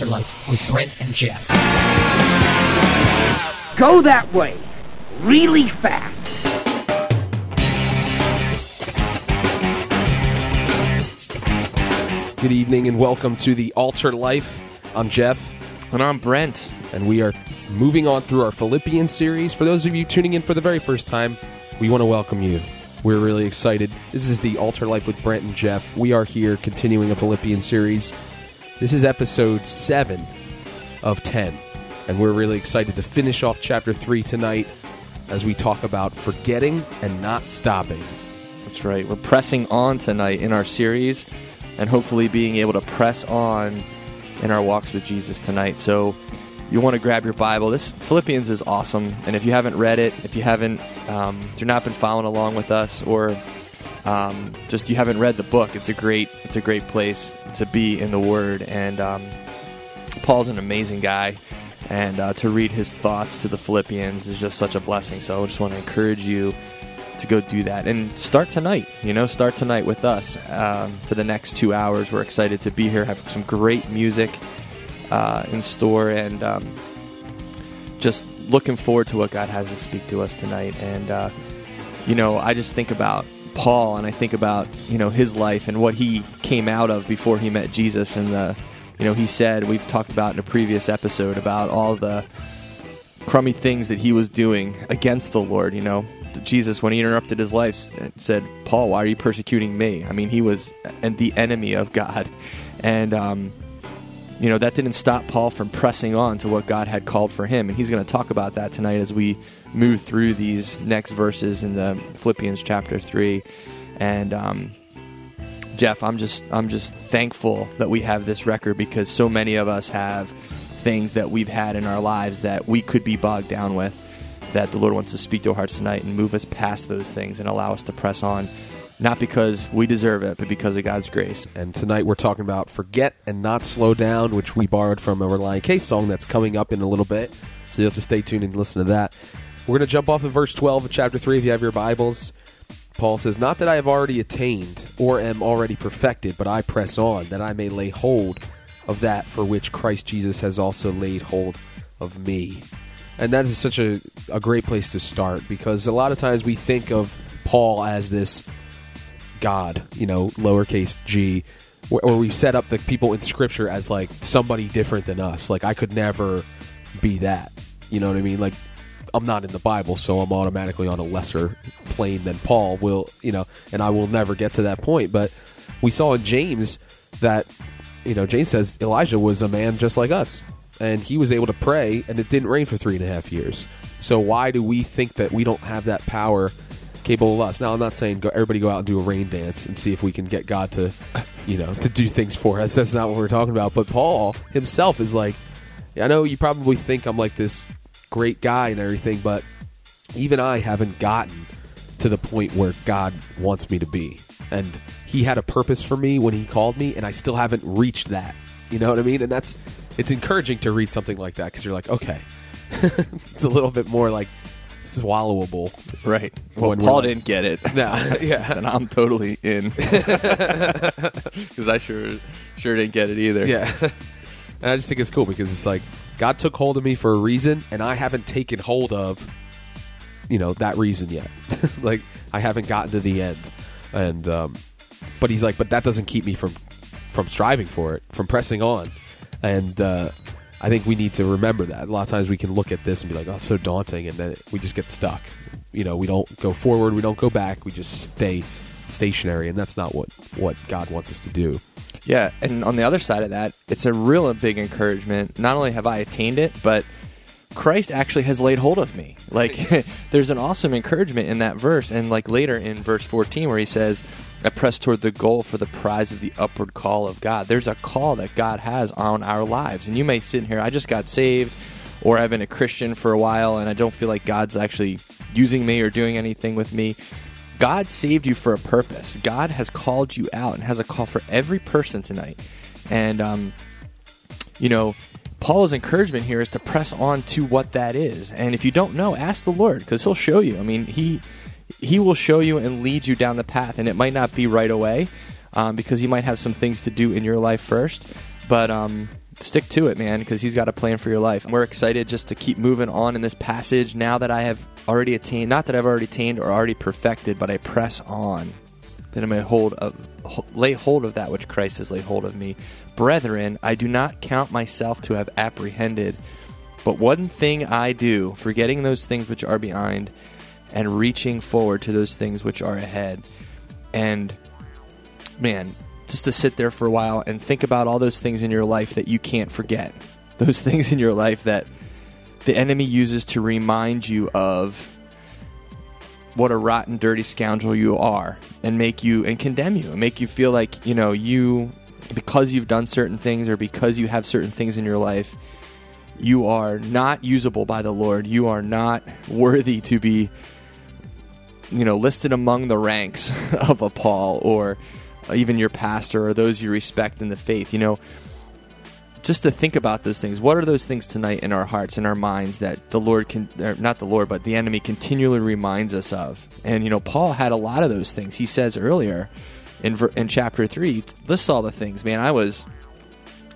Altar Life with Brent and Geoff. Go that way, really fast. Good evening and welcome to the Altar Life. I'm Geoff, And I'm Brent. and we are moving on through our Philippians series. For those of you tuning in for the very first time, we want to welcome you. We're really excited. This is the Altar Life with Brent and Geoff. We are here continuing a Philippians series. This is episode 7 of 10, and we're really excited to finish off chapter 3 tonight as we talk about forgetting and not stopping. That's right. We're pressing on tonight in our series and hopefully being able to press on in our walks with Jesus tonight. So you want to grab your Bible. This Philippians is awesome. And if you haven't read it, if you haven't, um, if you're not been following along with us or um, just you haven't read the book, it's a great, it's a great place to be in the Word. And um, Paul's an amazing guy. And uh, to read his thoughts to the Philippians is just such a blessing. So I just want to encourage you to go do that and start tonight. You know, start tonight with us um, for the next two hours. We're excited to be here. Have some great music uh, in store, and um, just looking forward to what God has to speak to us tonight. And uh, you know, I just think about Paul, and I think about you know his life and what he came out of before he met Jesus, and the you know he said we've talked about in a previous episode about all the crummy things that he was doing against the Lord. You know, Jesus, when he interrupted his life, said, Paul, why are you persecuting me? I mean, he was and the enemy of God. And, um, you know, that didn't stop Paul from pressing on to what God had called for him. And he's going to talk about that tonight as we move through these next verses in the Philippians chapter 3. And, um, Geoff, I'm just I'm just thankful that we have this record because so many of us have things that we've had in our lives that we could be bogged down with that the Lord wants to speak to our hearts tonight and move us past those things and allow us to press on, not because we deserve it, but because of God's grace. And tonight we're talking about Forget and Not Slow Down, which we borrowed from a Relient K song that's coming up in a little bit. So you'll have to stay tuned and listen to that. We're going to jump off in verse 12 of chapter 3 if you have your Bibles. Paul says, Not that I have already attained or am already perfected, but I press on, that I may lay hold of that for which Christ Jesus has also laid hold of me. And that is such a, a great place to start because a lot of times we think of Paul as this God, you know, lowercase g, or we set up the people in Scripture as like somebody different than us. Like I could never be that. You know what I mean? Like I'm not in the Bible, so I'm automatically on a lesser plane than Paul will. You know, and I will never get to that point. But we saw in James that you know James says Elijah was a man just like us, and he was able to pray, and it didn't rain for three and a half years. So why do we think that we don't have that power? capable of us. Now, I'm not saying go, everybody go out and do a rain dance and see if we can get God to, you know, to do things for us. That's not what we're talking about. But Paul himself is like, I know you probably think I'm like this great guy and everything, but even I haven't gotten to the point where God wants me to be. And He had a purpose for me when He called me, and I still haven't reached that. You know what I mean? And that's it's encouraging to read something like that because you're like, okay, it's a little bit more like swallowable. Right. Well, Paul like- didn't get it. No, yeah. and I'm totally in because I sure sure didn't get it either. Yeah. and I just think it's cool because it's like God took hold of me for a reason and I haven't taken hold of you know that reason yet. like I haven't gotten to the end. And um but he's like but that doesn't keep me from from striving for it, from pressing on. And uh I think we need to remember that. A lot of times we can look at this and be like, "Oh, it's so daunting," and then we just get stuck. You know, we don't go forward, we don't go back, we just stay stationary, and that's not what what God wants us to do. Yeah, and on the other side of that, it's a real big encouragement. Not only have I attained it, but Christ actually has laid hold of me. Like, there's an awesome encouragement in that verse. And, like, later in verse 14, where he says, I press toward the goal for the prize of the upward call of God. There's a call that God has on our lives. And you may sit in here, I just got saved, or I've been a Christian for a while, and I don't feel like God's actually using me or doing anything with me. God saved you for a purpose. God has called you out and has a call for every person tonight. And, um, you know, Paul's encouragement here is to press on to what that is. And if you don't know, ask the Lord because He'll show you. I mean, He He will show you and lead you down the path. And it might not be right away um, because you might have some things to do in your life first. But um, stick to it, man, because He's got a plan for your life. We're excited just to keep moving on in this passage now that I have already attained, not that I've already attained or already perfected, but I press on that I may hold of, lay hold of that which Christ has laid hold of me. Brethren, I do not count myself to have apprehended, but one thing I do, forgetting those things which are behind and reaching forward to those things which are ahead. And man, just to sit there for a while and think about all those things in your life that you can't forget. Those things in your life that the enemy uses to remind you of what a rotten, dirty scoundrel you are and make you and condemn you and make you feel like, you know, you because you've done certain things or because you have certain things in your life, you are not usable by the Lord. You are not worthy to be you know, listed among the ranks of a Paul or even your pastor or those you respect in the faith. You know, just to think about those things. What are those things tonight in our hearts and our minds that the Lord can, not the Lord, but the enemy continually reminds us of? And you know, Paul had a lot of those things. He says earlier in in chapter three, lists all the things. Man, I was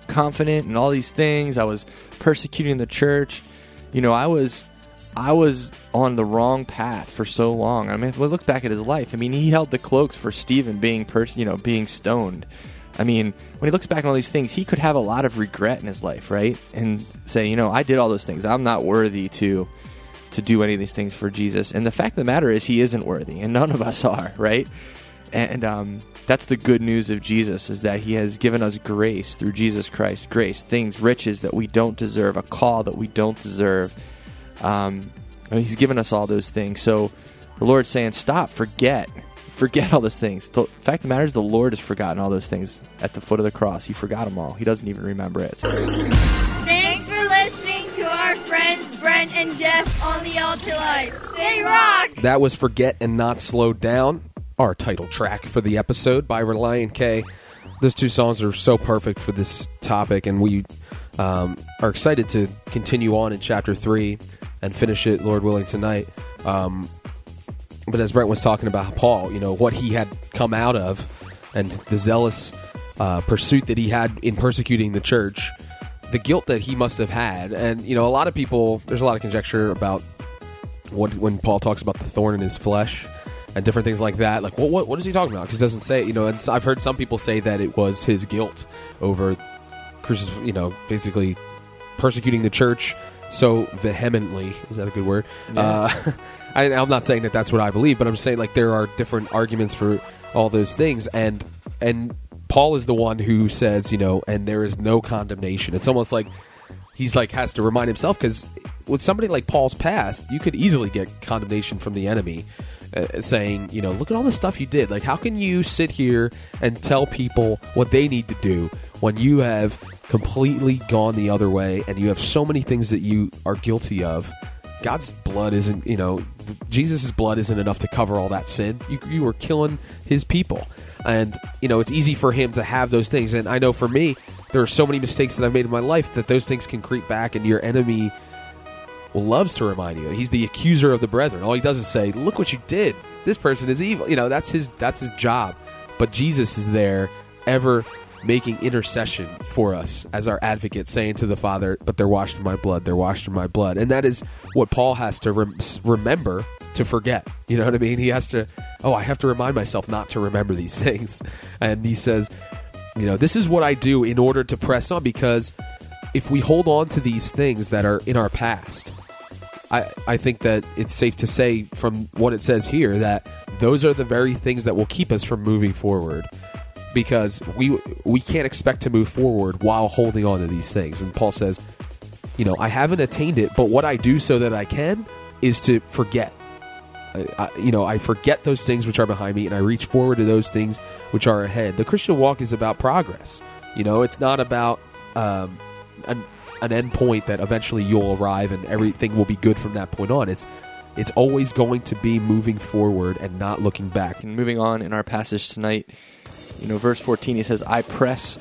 confident in all these things. I was persecuting the church. You know, I was I was on the wrong path for so long. I mean, if we look back at his life, I mean, he held the cloaks for Stephen being, pers- you know, being stoned. I mean, when he looks back on all these things, he could have a lot of regret in his life, right? And say, you know, I did all those things. I'm not worthy to to do any of these things for Jesus. And the fact of the matter is, he isn't worthy, and none of us are, right? And um, that's the good news of Jesus is that he has given us grace through Jesus Christ, grace, things, riches that we don't deserve, a call that we don't deserve. Um, he's given us all those things. So the Lord's saying, stop, forget, forget all those things. The fact of the matter is, the Lord has forgotten all those things at the foot of the cross. He forgot them all. He doesn't even remember it. Thanks for listening to our friends Brent and Geoff on the Altar Life. They rock! That was Forget and Not Slow Down, our title track for the episode by Relient K. Those two songs are so perfect for this topic, and we um, are excited to continue on in chapter 3 and finish it, Lord willing, tonight. Um, but as Brent was talking about Paul, you know, what he had come out of and the zealous uh, pursuit that he had in persecuting the church, the guilt that he must have had. And, you know, a lot of people, there's a lot of conjecture about what when Paul talks about the thorn in his flesh and different things like that. Like, what, what, what is he talking about? Because he doesn't say, you know, and I've heard some people say that it was his guilt over, you know, basically persecuting the church so vehemently. Is that a good word? Yeah. Uh, I, I'm not saying that that's what I believe, but I'm saying like there are different arguments for all those things, and and Paul is the one who says, you know, and there is no condemnation. It's almost like he's like has to remind himself because with somebody like Paul's past, you could easily get condemnation from the enemy. Uh, saying, you know, look at all the stuff you did. Like, how can you sit here and tell people what they need to do when you have completely gone the other way and you have so many things that you are guilty of? God's blood isn't, you know, Jesus' blood isn't enough to cover all that sin. You, you were killing his people. And, you know, it's easy for him to have those things. And I know for me, there are so many mistakes that I've made in my life that those things can creep back and your enemy loves to remind you. He's the accuser of the brethren. All he does is say, "Look what you did. This person is evil." You know, that's his that's his job. But Jesus is there ever making intercession for us as our advocate saying to the Father, "But they're washed in my blood. They're washed in my blood." And that is what Paul has to rem- remember to forget. You know what I mean? He has to, "Oh, I have to remind myself not to remember these things." And he says, you know, this is what I do in order to press on because if we hold on to these things that are in our past, I, I think that it's safe to say from what it says here that those are the very things that will keep us from moving forward because we we can't expect to move forward while holding on to these things and Paul says you know I haven't attained it but what I do so that I can is to forget I, I, you know I forget those things which are behind me and I reach forward to those things which are ahead the Christian walk is about progress you know it's not about um, an, an end point that eventually you'll arrive and everything will be good from that point on. It's it's always going to be moving forward and not looking back. And moving on in our passage tonight, you know, verse 14, he says, I press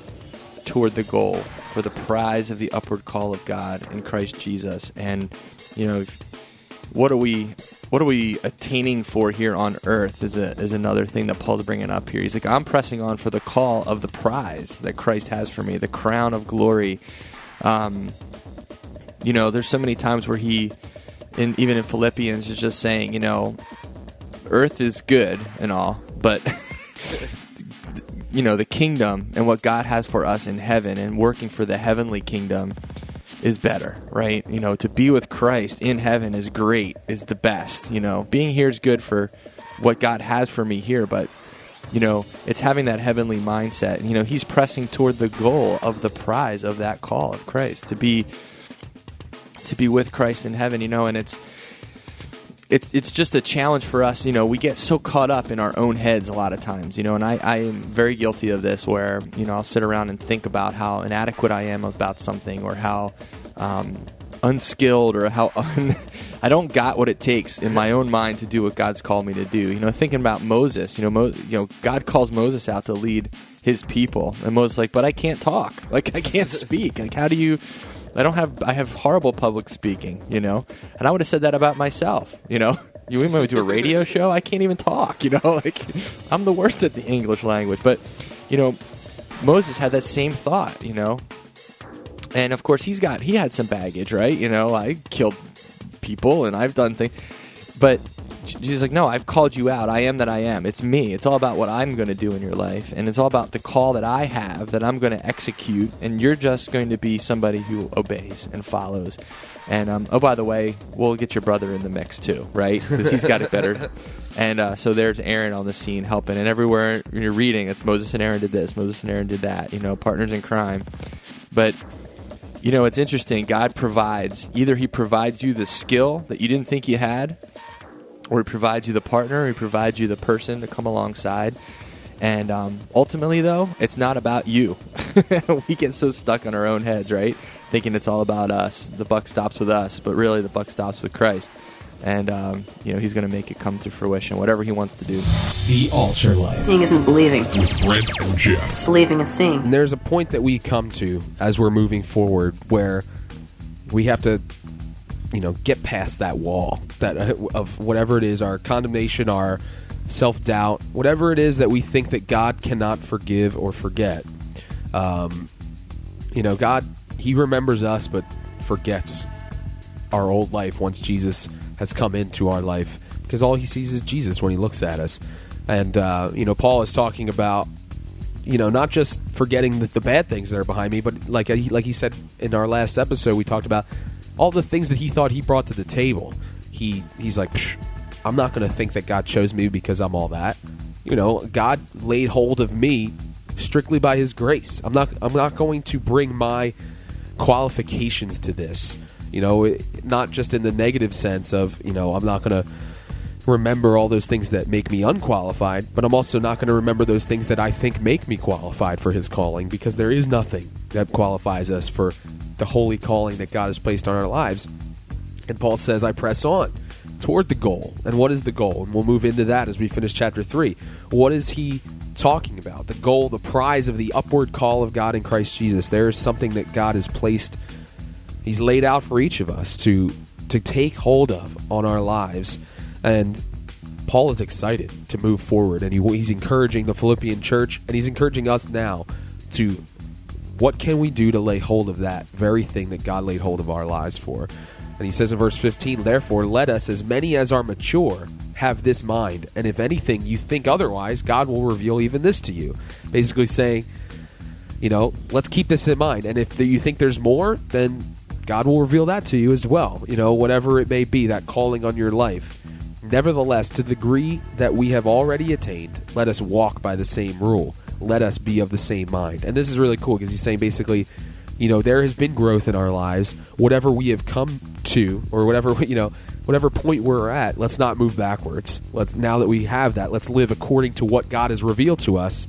toward the goal for the prize of the upward call of God in Christ Jesus. And, you know, what are we what are we attaining for here on earth is a, is another thing that Paul's bringing up here. He's like, I'm pressing on for the call of the prize that Christ has for me, the crown of glory. Um, you know, there's so many times where he, in, even in Philippians, is just saying, you know, earth is good and all, but you know, the kingdom and what God has for us in heaven and working for the heavenly kingdom is better, right? You know, to be with Christ in heaven is great, is the best. You know, being here is good for what God has for me here, but you know, it's having that heavenly mindset. And, you know, he's pressing toward the goal of the prize of that call of Christ to be to be with Christ in heaven, you know, and it's it's it's just a challenge for us. You know, we get so caught up in our own heads a lot of times. You know, and I, I am very guilty of this, where you know I'll sit around and think about how inadequate I am about something, or how um, unskilled, or how un- I don't got what it takes in my own mind to do what God's called me to do. You know, thinking about Moses. You know, Mo- you know, God calls Moses out to lead His people, and Moses like, but I can't talk. Like I can't speak. Like how do you? I don't have I have horrible public speaking, you know. And I would have said that about myself, you know. You want me to do a radio show? I can't even talk, you know. Like I'm the worst at the English language, but you know, Moses had that same thought, you know. And of course, he's got he had some baggage, right? You know, I killed people and I've done things, but Jesus like, no, I've called you out. I am that I am. It's me. It's all about what I'm going to do in your life, and it's all about the call that I have that I'm going to execute. And you're just going to be somebody who obeys and follows. And um, oh, by the way, we'll get your brother in the mix too, right? Because he's got it better. and uh, so there's Aaron on the scene helping, and everywhere you're reading, it's Moses and Aaron did this, Moses and Aaron did that. You know, partners in crime. But you know, it's interesting. God provides. Either He provides you the skill that you didn't think you had, or He provides you the partner, or He provides you the person to come alongside. And um, ultimately, though, it's not about you. we get so stuck on our own heads, right? Thinking it's all about us. The buck stops with us, but really, the buck stops with Christ. And um, you know, He's going to make it come to fruition, whatever He wants to do. The Altar Life. Seeing isn't believing. with Brent and Geoff. Believing is seeing. And there's a point that we come to as we're moving forward where we have to, you know, get past that wall that uh, of whatever it is, our condemnation, our self doubt, whatever it is that we think that God cannot forgive or forget. Um, you know, God, He remembers us, but forgets our old life once Jesus has come into our life because all He sees is Jesus when He looks at us. And uh, you know, Paul is talking about you know, not just forgetting the, the bad things that are behind me, but like like he said in our last episode, we talked about all the things that he thought he brought to the table. He he's like, "Psh, I'm not going to think that God chose me because I'm all that. You know, God laid hold of me strictly by His grace. I'm not I'm not going to bring my qualifications to this. You know, not just in the negative sense of you know I'm not going to remember all those things that make me unqualified, but I'm also not going to remember those things that I think make me qualified for His calling because there is nothing that qualifies us for the holy calling that God has placed on our lives. And Paul says, I press on toward the goal. And what is the goal? And we'll move into that as we finish chapter 3. What is he talking about? The goal, the prize of the upward call of God in Christ Jesus. There is something that God has placed, he's laid out for each of us to, to take hold of on our lives. And Paul is excited to move forward, and he, he's encouraging the Philippian church, and he's encouraging us now to what can we do to lay hold of that very thing that God laid hold of our lives for? And he says in verse 15, Therefore, let us, as many as are mature, have this mind. And if anything you think otherwise, God will reveal even this to you. Basically saying, you know, let's keep this in mind. And if you think there's more, then God will reveal that to you as well. You know, whatever it may be, that calling on your life. Nevertheless, to the degree that we have already attained, let us walk by the same rule. Let us be of the same mind. And this is really cool because he's saying basically, you know, there has been growth in our lives. Whatever we have come to, or whatever you know, whatever point we're at, let's not move backwards. Let's now that we have that, let's live according to what God has revealed to us,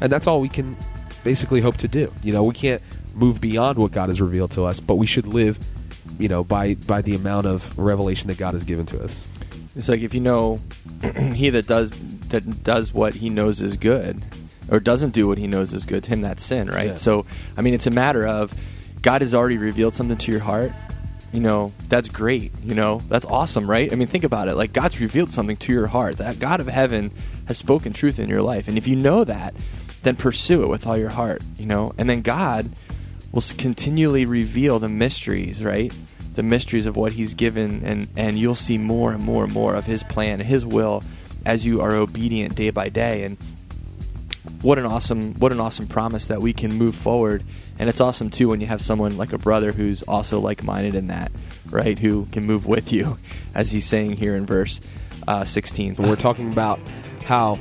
and that's all we can basically hope to do. You know, we can't move beyond what God has revealed to us, but we should live, you know, by by the amount of revelation that God has given to us. It's like if you know he that does that does what he knows is good, or doesn't do what he knows is good, to him that's sin, right? Yeah. So, I mean, it's a matter of God has already revealed something to your heart. you know, that's great. You know, that's awesome, right? I mean, think about it. Like God's revealed something to your heart. That God of heaven has spoken truth in your life, and if you know that, then pursue it with all your heart. You know, and then God will continually reveal the mysteries, right? The mysteries of what He's given, and and you'll see more and more and more of His plan, His will, as you are obedient day by day. And what an awesome what an awesome promise that we can move forward and it's awesome too when you have someone like a brother who's also like-minded in that right who can move with you as he's saying here in verse uh, 16 So we're talking about how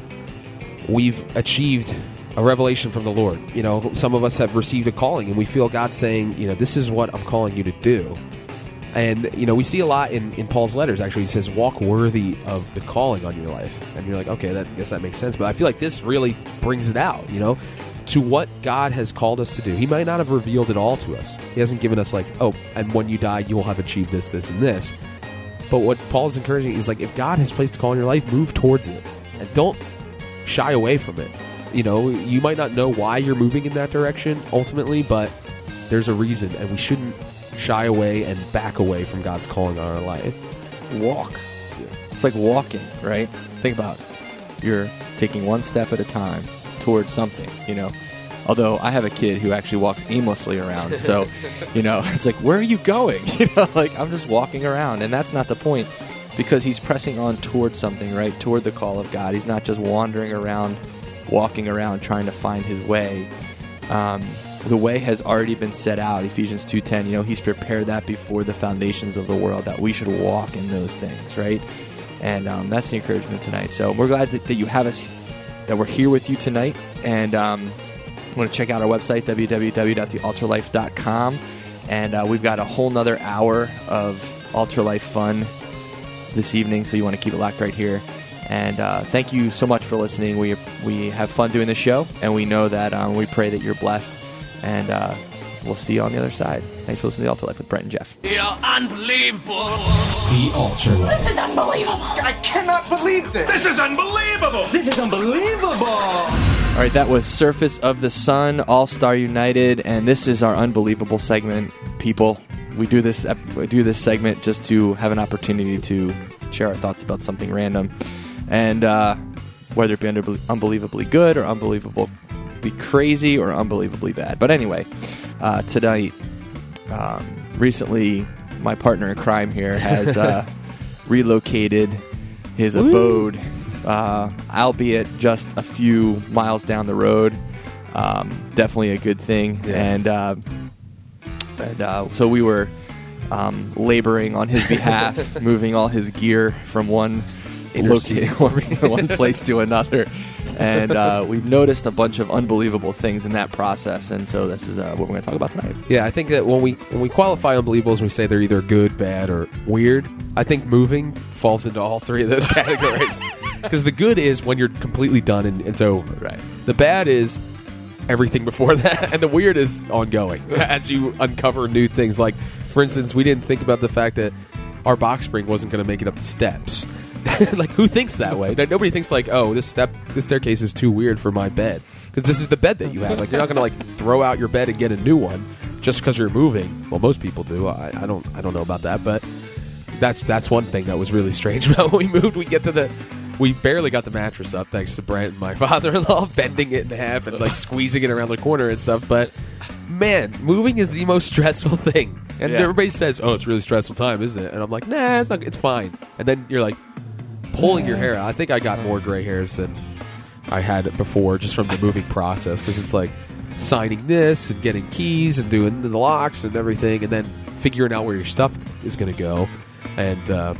we've achieved a revelation from the Lord. You know, some of us have received a calling, and we feel God saying, you know, this is what I'm calling you to do. And you know, we see a lot in, in Paul's letters. Actually, he says, "Walk worthy of the calling on your life." And you're like, okay, that I guess that makes sense. But I feel like this really brings it out. You know, to what God has called us to do. He might not have revealed it all to us. He hasn't given us like, oh, and when you die, you will have achieved this, this, and this. But what Paul's encouraging is like, if God has placed a call in your life, move towards it, and don't shy away from it. You know, you might not know why you're moving in that direction ultimately, but there's a reason, and we shouldn't shy away and back away from God's calling on our life. walk. It's like walking right? Think about it. you're taking one step at a time towards something you know? Although i have a kid who actually walks aimlessly around so you know it's like where are you going? You know like i'm just walking around and that's not the point because he's pressing on towards something right? Toward the call of god. He's not just wandering around walking around trying to find his way. Um, the way has already been set out ephesians 2.10 you know he's prepared that before the foundations of the world that we should walk in those things right and um, that's the encouragement tonight so we're glad that, that you have us that we're here with you tonight and um, you want to check out our website www.thealtarlife.com and uh, we've got a whole nother hour of altar life fun this evening, so you want to keep it locked right here. And uh, thank you so much for listening. We we have fun doing this show, and we know that um, we pray that you're blessed. And uh, we'll see you on the other side. Thanks for listening to the Altar Life with Brent and Geoff. You're unbelievable. The Altar Life. This is unbelievable. I cannot believe this. This is unbelievable! This is unbelievable. All right, that was Surface of the Sun, All Star United, and this is our unbelievable segment. People, we do this we do this segment just to have an opportunity to share our thoughts about something random, and uh, whether it be unbe- unbelievably good or unbelievably crazy or unbelievably bad. But anyway, uh, tonight, um, recently, my partner in crime here has uh, relocated his abode, uh, albeit just a few miles down the road. Um, definitely a good thing, Yeah. and uh, and uh, so we were um, laboring on his behalf, moving all his gear from one loca- one place to another. And uh, we've noticed a bunch of unbelievable things in that process, and so this is uh, what we're going to talk about tonight. Yeah, I think that when we when we qualify unbelievables, and we say they're either good, bad, or weird. I think moving falls into all three of those categories. Because the good is when you're completely done and it's over. Right. The bad is everything before that, and the weird is ongoing as you uncover new things. Like, for instance, we didn't think about the fact that our box spring wasn't going to make it up the steps. like, who thinks that way? Like, Nobody thinks like, oh, this step, this staircase is too weird for my bed because this is the bed that you have. Like, you're not going to like throw out your bed and get a new one just because you're moving. Well, most people do. I, I don't. I don't know about that, but that's that's one thing that was really strange about when we moved. We get to the we barely got the mattress up thanks to Brent and my father-in-law bending it in half and like squeezing it around the corner and stuff. But man, moving is the most stressful thing. And Yeah. everybody says, "Oh, it's a really stressful time, isn't it?" And I'm like, "Nah, it's not. It's fine." And then you're like pulling your hair out. I think I got more gray hairs than I had before just from the moving process because it's like signing this and getting keys and doing the locks and everything, and then figuring out where your stuff is going to go and uh,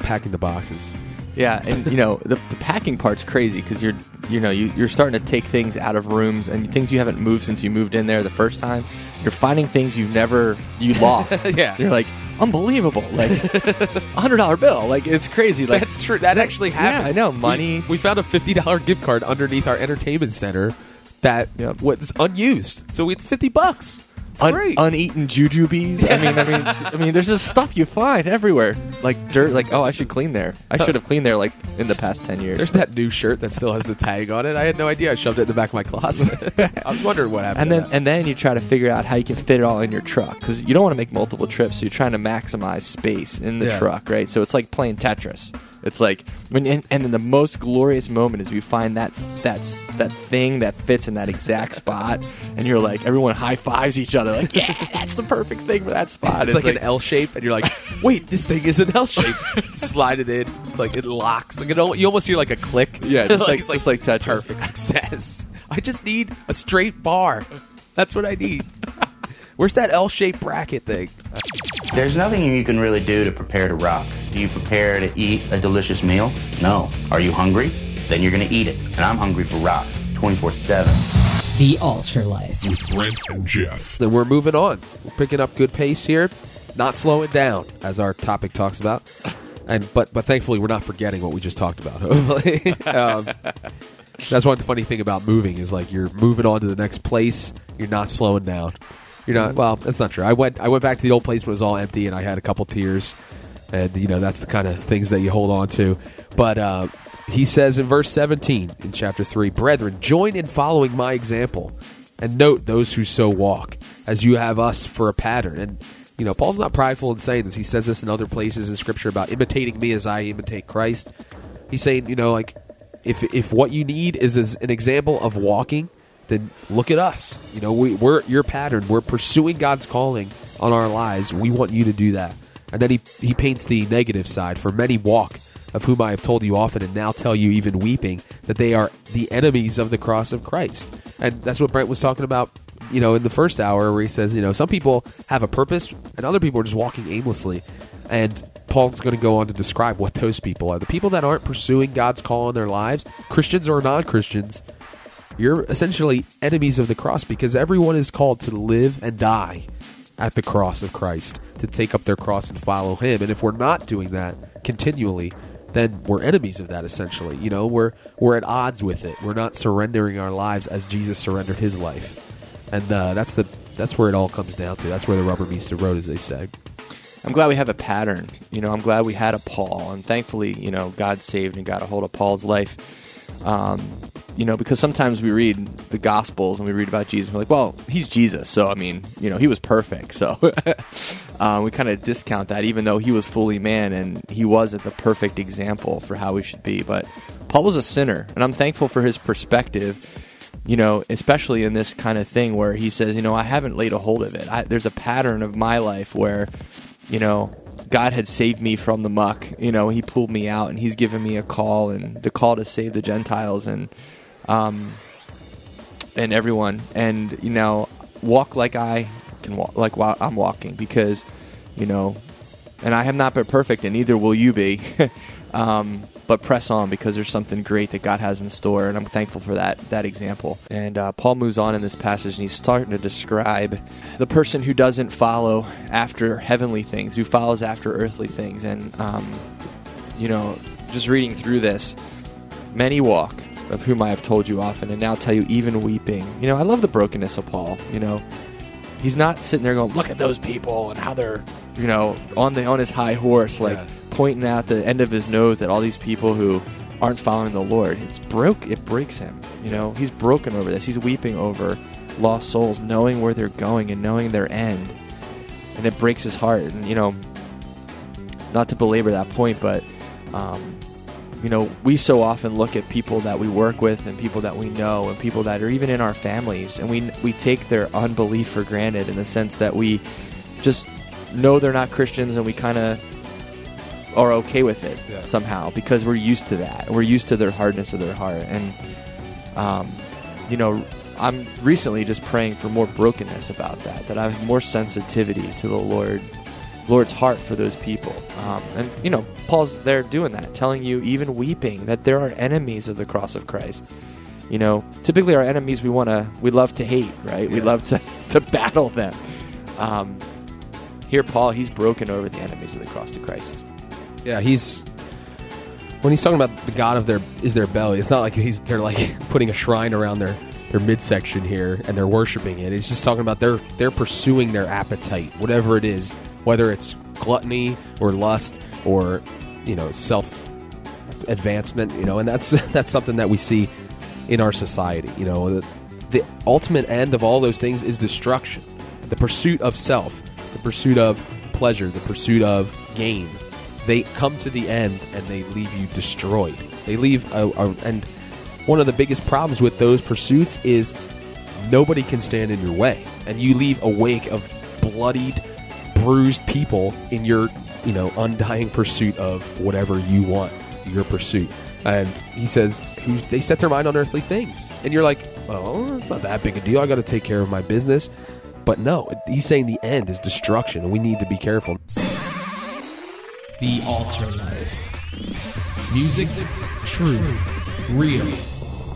packing the boxes. Yeah, and you know the, the packing part's crazy because you're you know you, you're starting to take things out of rooms and things you haven't moved since you moved in there the first time. You're finding things you've never you lost. Yeah. you're like unbelievable, like a hundred dollar bill. Like it's crazy. Like That's true. That actually happened. Yeah, I know. We- Money. We, found a fifty dollar gift card underneath our entertainment center that Yep. was unused. So we had fifty bucks. Un- great. uneaten jujubes. I mean, I mean, I mean, there's just stuff you find everywhere, like dirt. Like, oh, I should clean there. I should have cleaned there like in the past ten years. There's that new shirt that still has the tag on it. I had no idea. I shoved it in the back of my closet. I was wondering what happened. and then and then you try to figure out how you can fit it all in your truck because you don't want to make multiple trips. So you're trying to maximize space in the Yeah. truck, right? So it's like playing Tetris. It's like when and, and then the most glorious moment is we find that that's that thing that fits in that exact spot, and you're like everyone high fives each other like yeah, that's the perfect thing for that spot. it's, like, an L shape, and you're like, "Wait, this thing is an L shape." Slide it in. It's like it locks. Like it, you almost hear like a click. Yeah, just like- it's just like Tetris. Perfect success. I just need a straight bar. That's what I need. Where's that L shaped bracket thing? There's nothing you can really do to prepare to rock. Do you prepare to eat a delicious meal? No. Are you hungry? Then you're going to eat it. And I'm hungry for rock 24 7. The Altar Life. with Brent and Geoff. Then we're moving on. We're picking up good pace here, not slowing down, as our topic talks about. And but but thankfully we're not forgetting what we just talked about. Hopefully, um, that's one funny thing about moving is like you're moving on to the next place. You're not slowing down. You're not. Well, that's not true. I went I went back to the old place it was all empty, and I had a couple tears. And you know that's the kind of things that you hold on to. But uh, he says in verse 17 in chapter 3 Brethren, join in following my example, and note those who so walk, as you have us for a pattern. And, you know, Paul's not prideful in saying this. He says this in other places in Scripture about imitating me as I imitate Christ. He's saying, you know, like, if, if what you need is as an example of walking, then look at us. You know, we, we're your pattern. We're pursuing God's calling on our lives. We want you to do that. And then he, he paints the negative side. For many walk, of whom I have told you often, and now tell you even weeping, that they are the enemies of the cross of Christ. And that's what Brent was talking about, you know, in the first hour, where he says, you know, some people have a purpose, and other people are just walking aimlessly. And Paul's going to go on to describe what those people are. The people that aren't pursuing God's call in their lives, Christians or non Christians, you're essentially enemies of the cross because everyone is called to live and die at the cross of Christ, to take up their cross and follow Him. And if we're not doing that continually, then we're enemies of that. Essentially, you know, we're we're at odds with it. We're not surrendering our lives as Jesus surrendered His life, and uh, that's the that's where it all comes down to. That's where the rubber meets the road, as they say. I'm glad we have a pattern. You know, I'm glad we had a Paul, and thankfully, you know, God saved and got a hold of Paul's life. Um, you know, because sometimes we read the Gospels and we read about Jesus, and we're like, well, he's Jesus, so I mean, you know, he was perfect. So uh, we kind of discount that, even though he was fully man and he wasn't the perfect example for how we should be. But Paul was a sinner, and I'm thankful for his perspective you know, especially in this kind of thing where he says, you know, I haven't laid a hold of it. I, there's a pattern of my life where, you know, God had saved me from the muck. You know, He pulled me out, and He's given me a call, and the call to save the Gentiles and, um, and everyone, and you know, walk like I can walk, like while I'm walking, because, you know, and I have not been perfect, and neither will you be. um, but press on because there's something great that God has in store, and I'm thankful for that that example. And uh, Paul moves on in this passage, and he's starting to describe the person who doesn't follow after heavenly things, who follows after earthly things. And um, you know, just reading through this, many walk, of whom I have told you often, and now tell you even weeping. You know, I love the brokenness of Paul. You know, he's not sitting there going, "Look at those people and how they're," you know, on the on his high horse, like Yeah. pointing out the end of his nose at all these people who aren't following the Lord. It's broke. It breaks him. You know, he's broken over this. He's weeping over lost souls, knowing where they're going and knowing their end, and it breaks his heart. And you know, not to belabor that point, but um, you know, we so often look at people that we work with and people that we know and people that are even in our families, and we we take their unbelief for granted in the sense that we just know they're not Christians and we kind of are okay with it Yeah. somehow because we're used to that. We're used to their hardness of their heart, and um, you know, I'm recently just praying for more brokenness about that. That I have more sensitivity to the Lord, Lord's heart for those people. Um, and you know, Paul's there doing that, telling you, even weeping, that there are enemies of the cross of Christ. You know, typically our enemies we want to, we love to hate, right? We love to to battle them. Um, here, Paul, he's broken over the enemies of the cross of Christ. Yeah, he's when he's talking about the God of their is their belly. It's not like he's they're like putting a shrine around their their midsection here and they're worshiping it. It's just talking about they're they're pursuing their appetite, whatever it is, whether it's gluttony or lust or you know self advancement. You know, and that's that's something that we see in our society. You know, the, the ultimate end of all those things is destruction, the pursuit of self, the pursuit of pleasure, the pursuit of gain. They come to the end and they leave you destroyed. They leave a, a and one of the biggest problems with those pursuits is nobody can stand in your way, and you leave a wake of bloodied, bruised people in your you know undying pursuit of whatever you want, your pursuit. And he says they set their mind on earthly things, and you're like, oh, it's not that big a deal. I got to take care of my business. But no, he's saying the end is destruction, and we need to be careful. The Altar Life. Music, truth, real,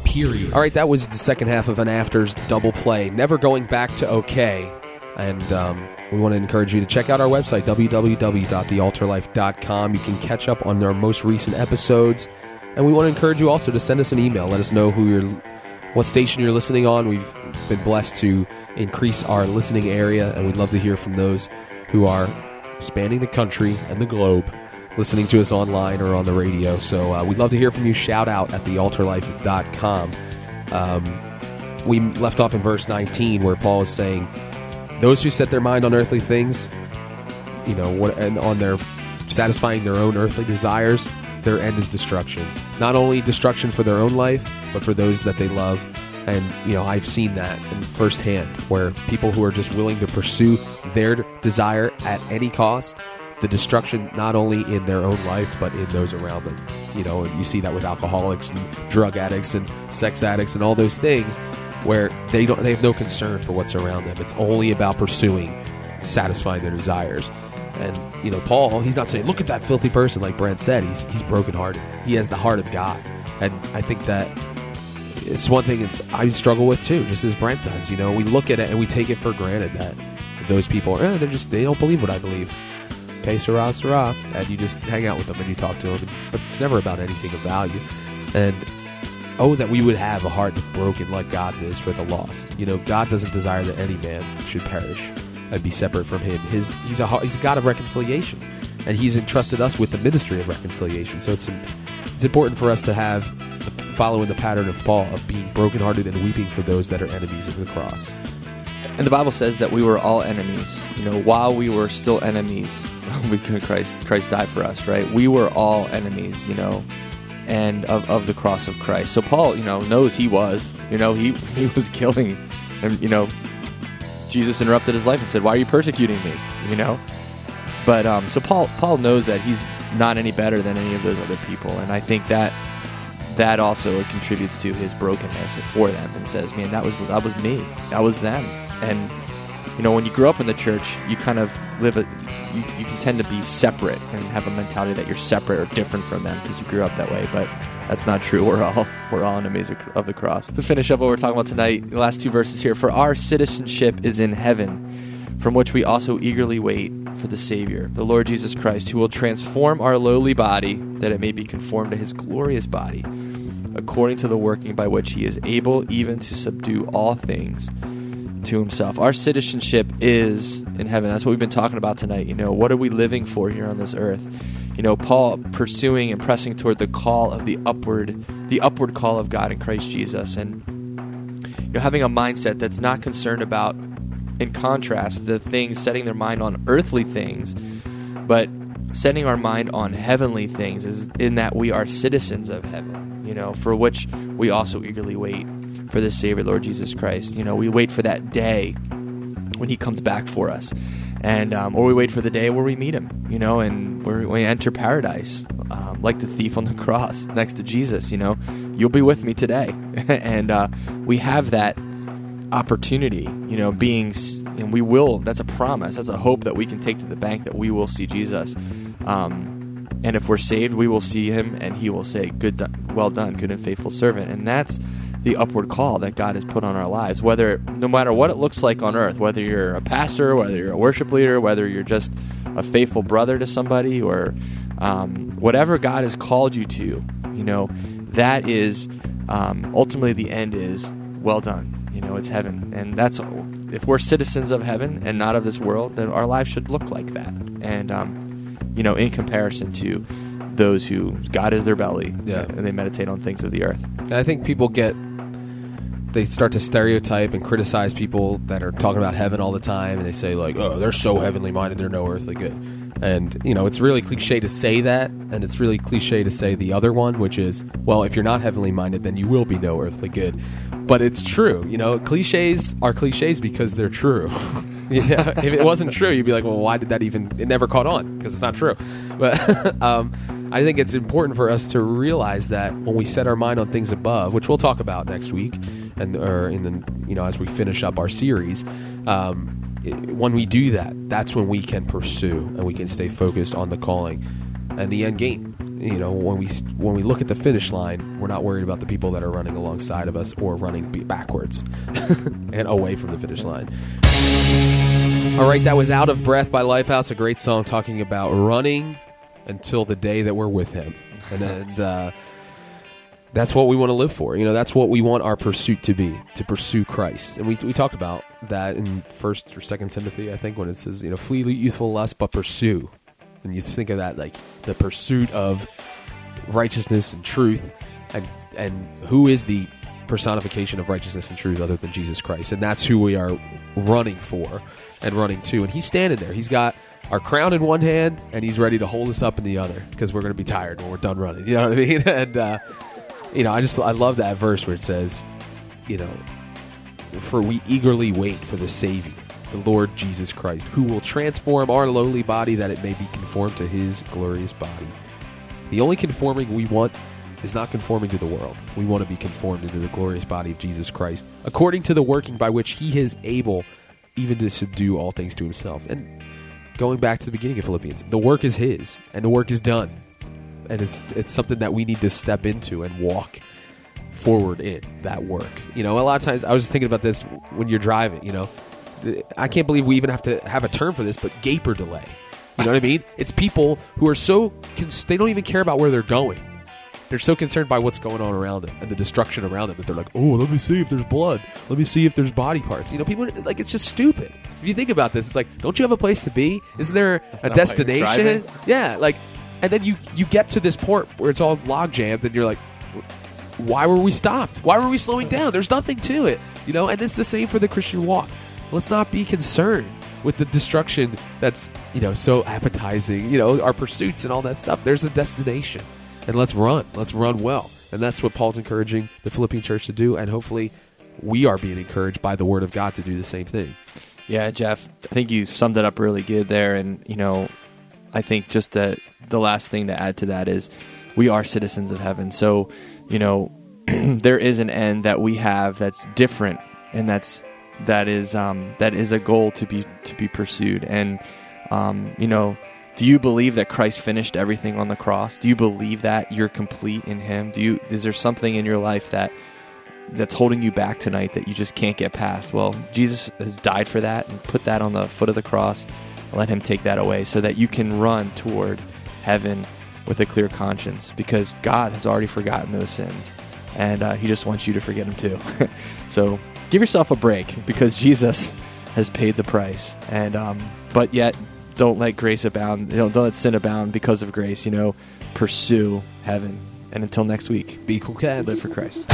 period. All right, that was the second half of an afters double play. Never going back to OK. And um, we want to encourage you to check out our website, www.thealtarlife.com. You can catch up on our most recent episodes. And we want to encourage you also to send us an email. Let us know who you're, what station you're listening on. We've been blessed to increase our listening area, and we'd love to hear from those who are spanning the country and the globe listening to us online or on the radio. So uh, we'd love to hear from you. Shout out at thealtarlife.com. Um, we left off in verse 19 where Paul is saying, Those who set their mind on earthly things, you know, what, and on their satisfying their own earthly desires, their end is destruction. Not only destruction for their own life, but for those that they love. And, you know, I've seen that firsthand where people who are just willing to pursue their desire at any cost, the destruction not only in their own life, but in those around them. You know, and you see that with alcoholics and drug addicts and sex addicts and all those things where they don't they have no concern for what's around them. It's only about pursuing satisfying their desires. And you know, Paul, he's not saying, "Look at that filthy person," like Brent said. He's he's brokenhearted. He has the heart of God, and I think that it's one thing I struggle with too, just as Brent does. You know, we look at it and we take it for granted that those people, eh, they're just they don't believe what I believe. Okay, Sarah, Sarah, and you just hang out with them and you talk to them, but it's never about anything of value. And oh, that we would have a heart broken like God's is for the lost. You know, God doesn't desire that any man should perish and be separate from Him. His He's a He's a God of reconciliation, and He's entrusted us with the ministry of reconciliation. So it's it's important for us to have follow in the pattern of Paul of being brokenhearted and weeping for those that are enemies of the cross. And the Bible says that we were all enemies. You know, while we were still enemies, we Christ Christ died for us, right? We were all enemies, you know, and of, of the cross of Christ. So Paul, you know, knows he was. You know, he he was killing and you know, Jesus interrupted his life and said, Why are you persecuting me? You know? But um so Paul Paul knows that he's not any better than any of those other people, and I think that that also contributes to his brokenness for them and says, Man, that was that was me. That was them. And you know, when you grow up in the church, you kind of live a you, you can tend to be separate and have a mentality that you're separate or different from them because you grew up that way. But that's not true. We're all we're all enemies of- of the cross. To finish up what we're talking about tonight, the last two verses here. For our citizenship is in heaven, from which we also eagerly wait for the Savior, the Lord Jesus Christ, who will transform our lowly body that it may be conformed to His glorious body, according to the working by which He is able even to subdue all things to himself. Our citizenship is in heaven. That's what we've been talking about tonight. You know, what are we living for here on this earth? You know, Paul pursuing and pressing toward the call of the upward, the upward call of God in Christ Jesus, and you know, having a mindset that's not concerned about, in contrast, the things setting their mind on earthly things, but setting our mind on heavenly things. Is in that we are citizens of heaven. You know, for which we also eagerly wait for the Savior, Lord Jesus Christ. You know, we wait for that day when He comes back for us, and um, or we wait for the day where we meet Him. You know, and we enter paradise, um, like the thief on the cross next to Jesus. You know, you'll be with me today, and uh, we have that opportunity. You know, being and we will. That's a promise. That's a hope that we can take to the bank that we will see Jesus. Um, and if we're saved, we will see him, and he will say, "Good, done, well done, good and faithful servant." And that's the upward call that God has put on our lives. Whether, no matter what it looks like on earth, whether you're a pastor, whether you're a worship leader, whether you're just a faithful brother to somebody, or um, whatever God has called you to, you know, that is um, ultimately the end is well done. You know, it's heaven, and that's if we're citizens of heaven and not of this world, then our lives should look like that. And um, you know, in comparison to those who God is their belly, Yeah. and they meditate on things of the earth. And I think people get they start to stereotype and criticize people that are talking about heaven all the time, and they say like, "Oh, they're so heavenly minded, they're no earthly good." And you know, it's really cliche to say that, and it's really cliche to say the other one, which is, "Well, if you're not heavenly minded, then you will be no earthly good." But it's true, you know. Cliches are cliches because they're true. yeah, if it wasn't true, you'd be like, "Well, why did that even?" It never caught on because it's not true. But um, I think it's important for us to realize that when we set our mind on things above, which we'll talk about next week, and or in the you know as we finish up our series, um, when we do that, that's when we can pursue and we can stay focused on the calling and the end game. You know, when we when we look at the finish line, we're not worried about the people that are running alongside of us or running backwards and away from the finish line. All right, that was Out of Breath by Lifehouse, a great song talking about running until the day that we're with Him. And, and uh, that's what we want to live for. You know, that's what we want our pursuit to be, to pursue Christ. And we, we talked about that in 1st or 2nd Timothy, I think, when it says, you know, flee youthful lust, but pursue. And you think of that like the pursuit of righteousness and truth. And, and who is the personification of righteousness and truth other than Jesus Christ? And that's who we are running for and running to. And he's standing there. He's got our crown in one hand and he's ready to hold us up in the other because we're going to be tired when we're done running. You know what I mean? And, uh, you know, I just, I love that verse where it says, you know, for we eagerly wait for the Savior, the Lord Jesus Christ, who will transform our lowly body that it may be conformed to his glorious body. The only conforming we want is not conforming to the world. We want to be conformed into the glorious body of Jesus Christ, according to the working by which he is able even to subdue all things to himself. And going back to the beginning of Philippians, the work is his, and the work is done. And it's it's something that we need to step into and walk forward in that work. You know, a lot of times I was just thinking about this when you're driving, you know. I can't believe we even have to have a term for this, but gaper delay. You know what I mean? It's people who are so they don't even care about where they're going. They're so concerned by what's going on around them and the destruction around them that they're like, "Oh, let me see if there's blood. Let me see if there's body parts." You know, people like it's just stupid. If you think about this, it's like, don't you have a place to be? Isn't there a why you're destination? Yeah, like, and then you you get to this port where it's all log jammed, and you're like, why were we stopped? Why were we slowing down? There's nothing to it, you know. And it's the same for the Christian walk. Let's not be concerned with the destruction that's you know so appetizing. You know, our pursuits and all that stuff. There's a destination, and let's run. Let's run well, and that's what Paul's encouraging the Philippian church to do. And hopefully, we are being encouraged by the Word of God to do the same thing. Yeah, Geoff, I think you summed it up really good there. And, you know, I think just the, the last thing to add to that is we are citizens of heaven. So, you know, there is an end that we have that's different and that's that is um, that is a goal to be to be pursued and um, you know do you believe that Christ finished everything on the cross do you believe that you're complete in him do you is there something in your life that that's holding you back tonight that you just can't get past. Well, Jesus has died for that and put that on the foot of the cross. Let him take that away so that you can run toward heaven with a clear conscience because God has already forgotten those sins and uh, he just wants you to forget them too. so give yourself a break because Jesus has paid the price. And um, but yet don't let grace abound. Know, don't let sin abound because of grace. You know, pursue heaven. And until next week, Be cool, cats. live for Christ.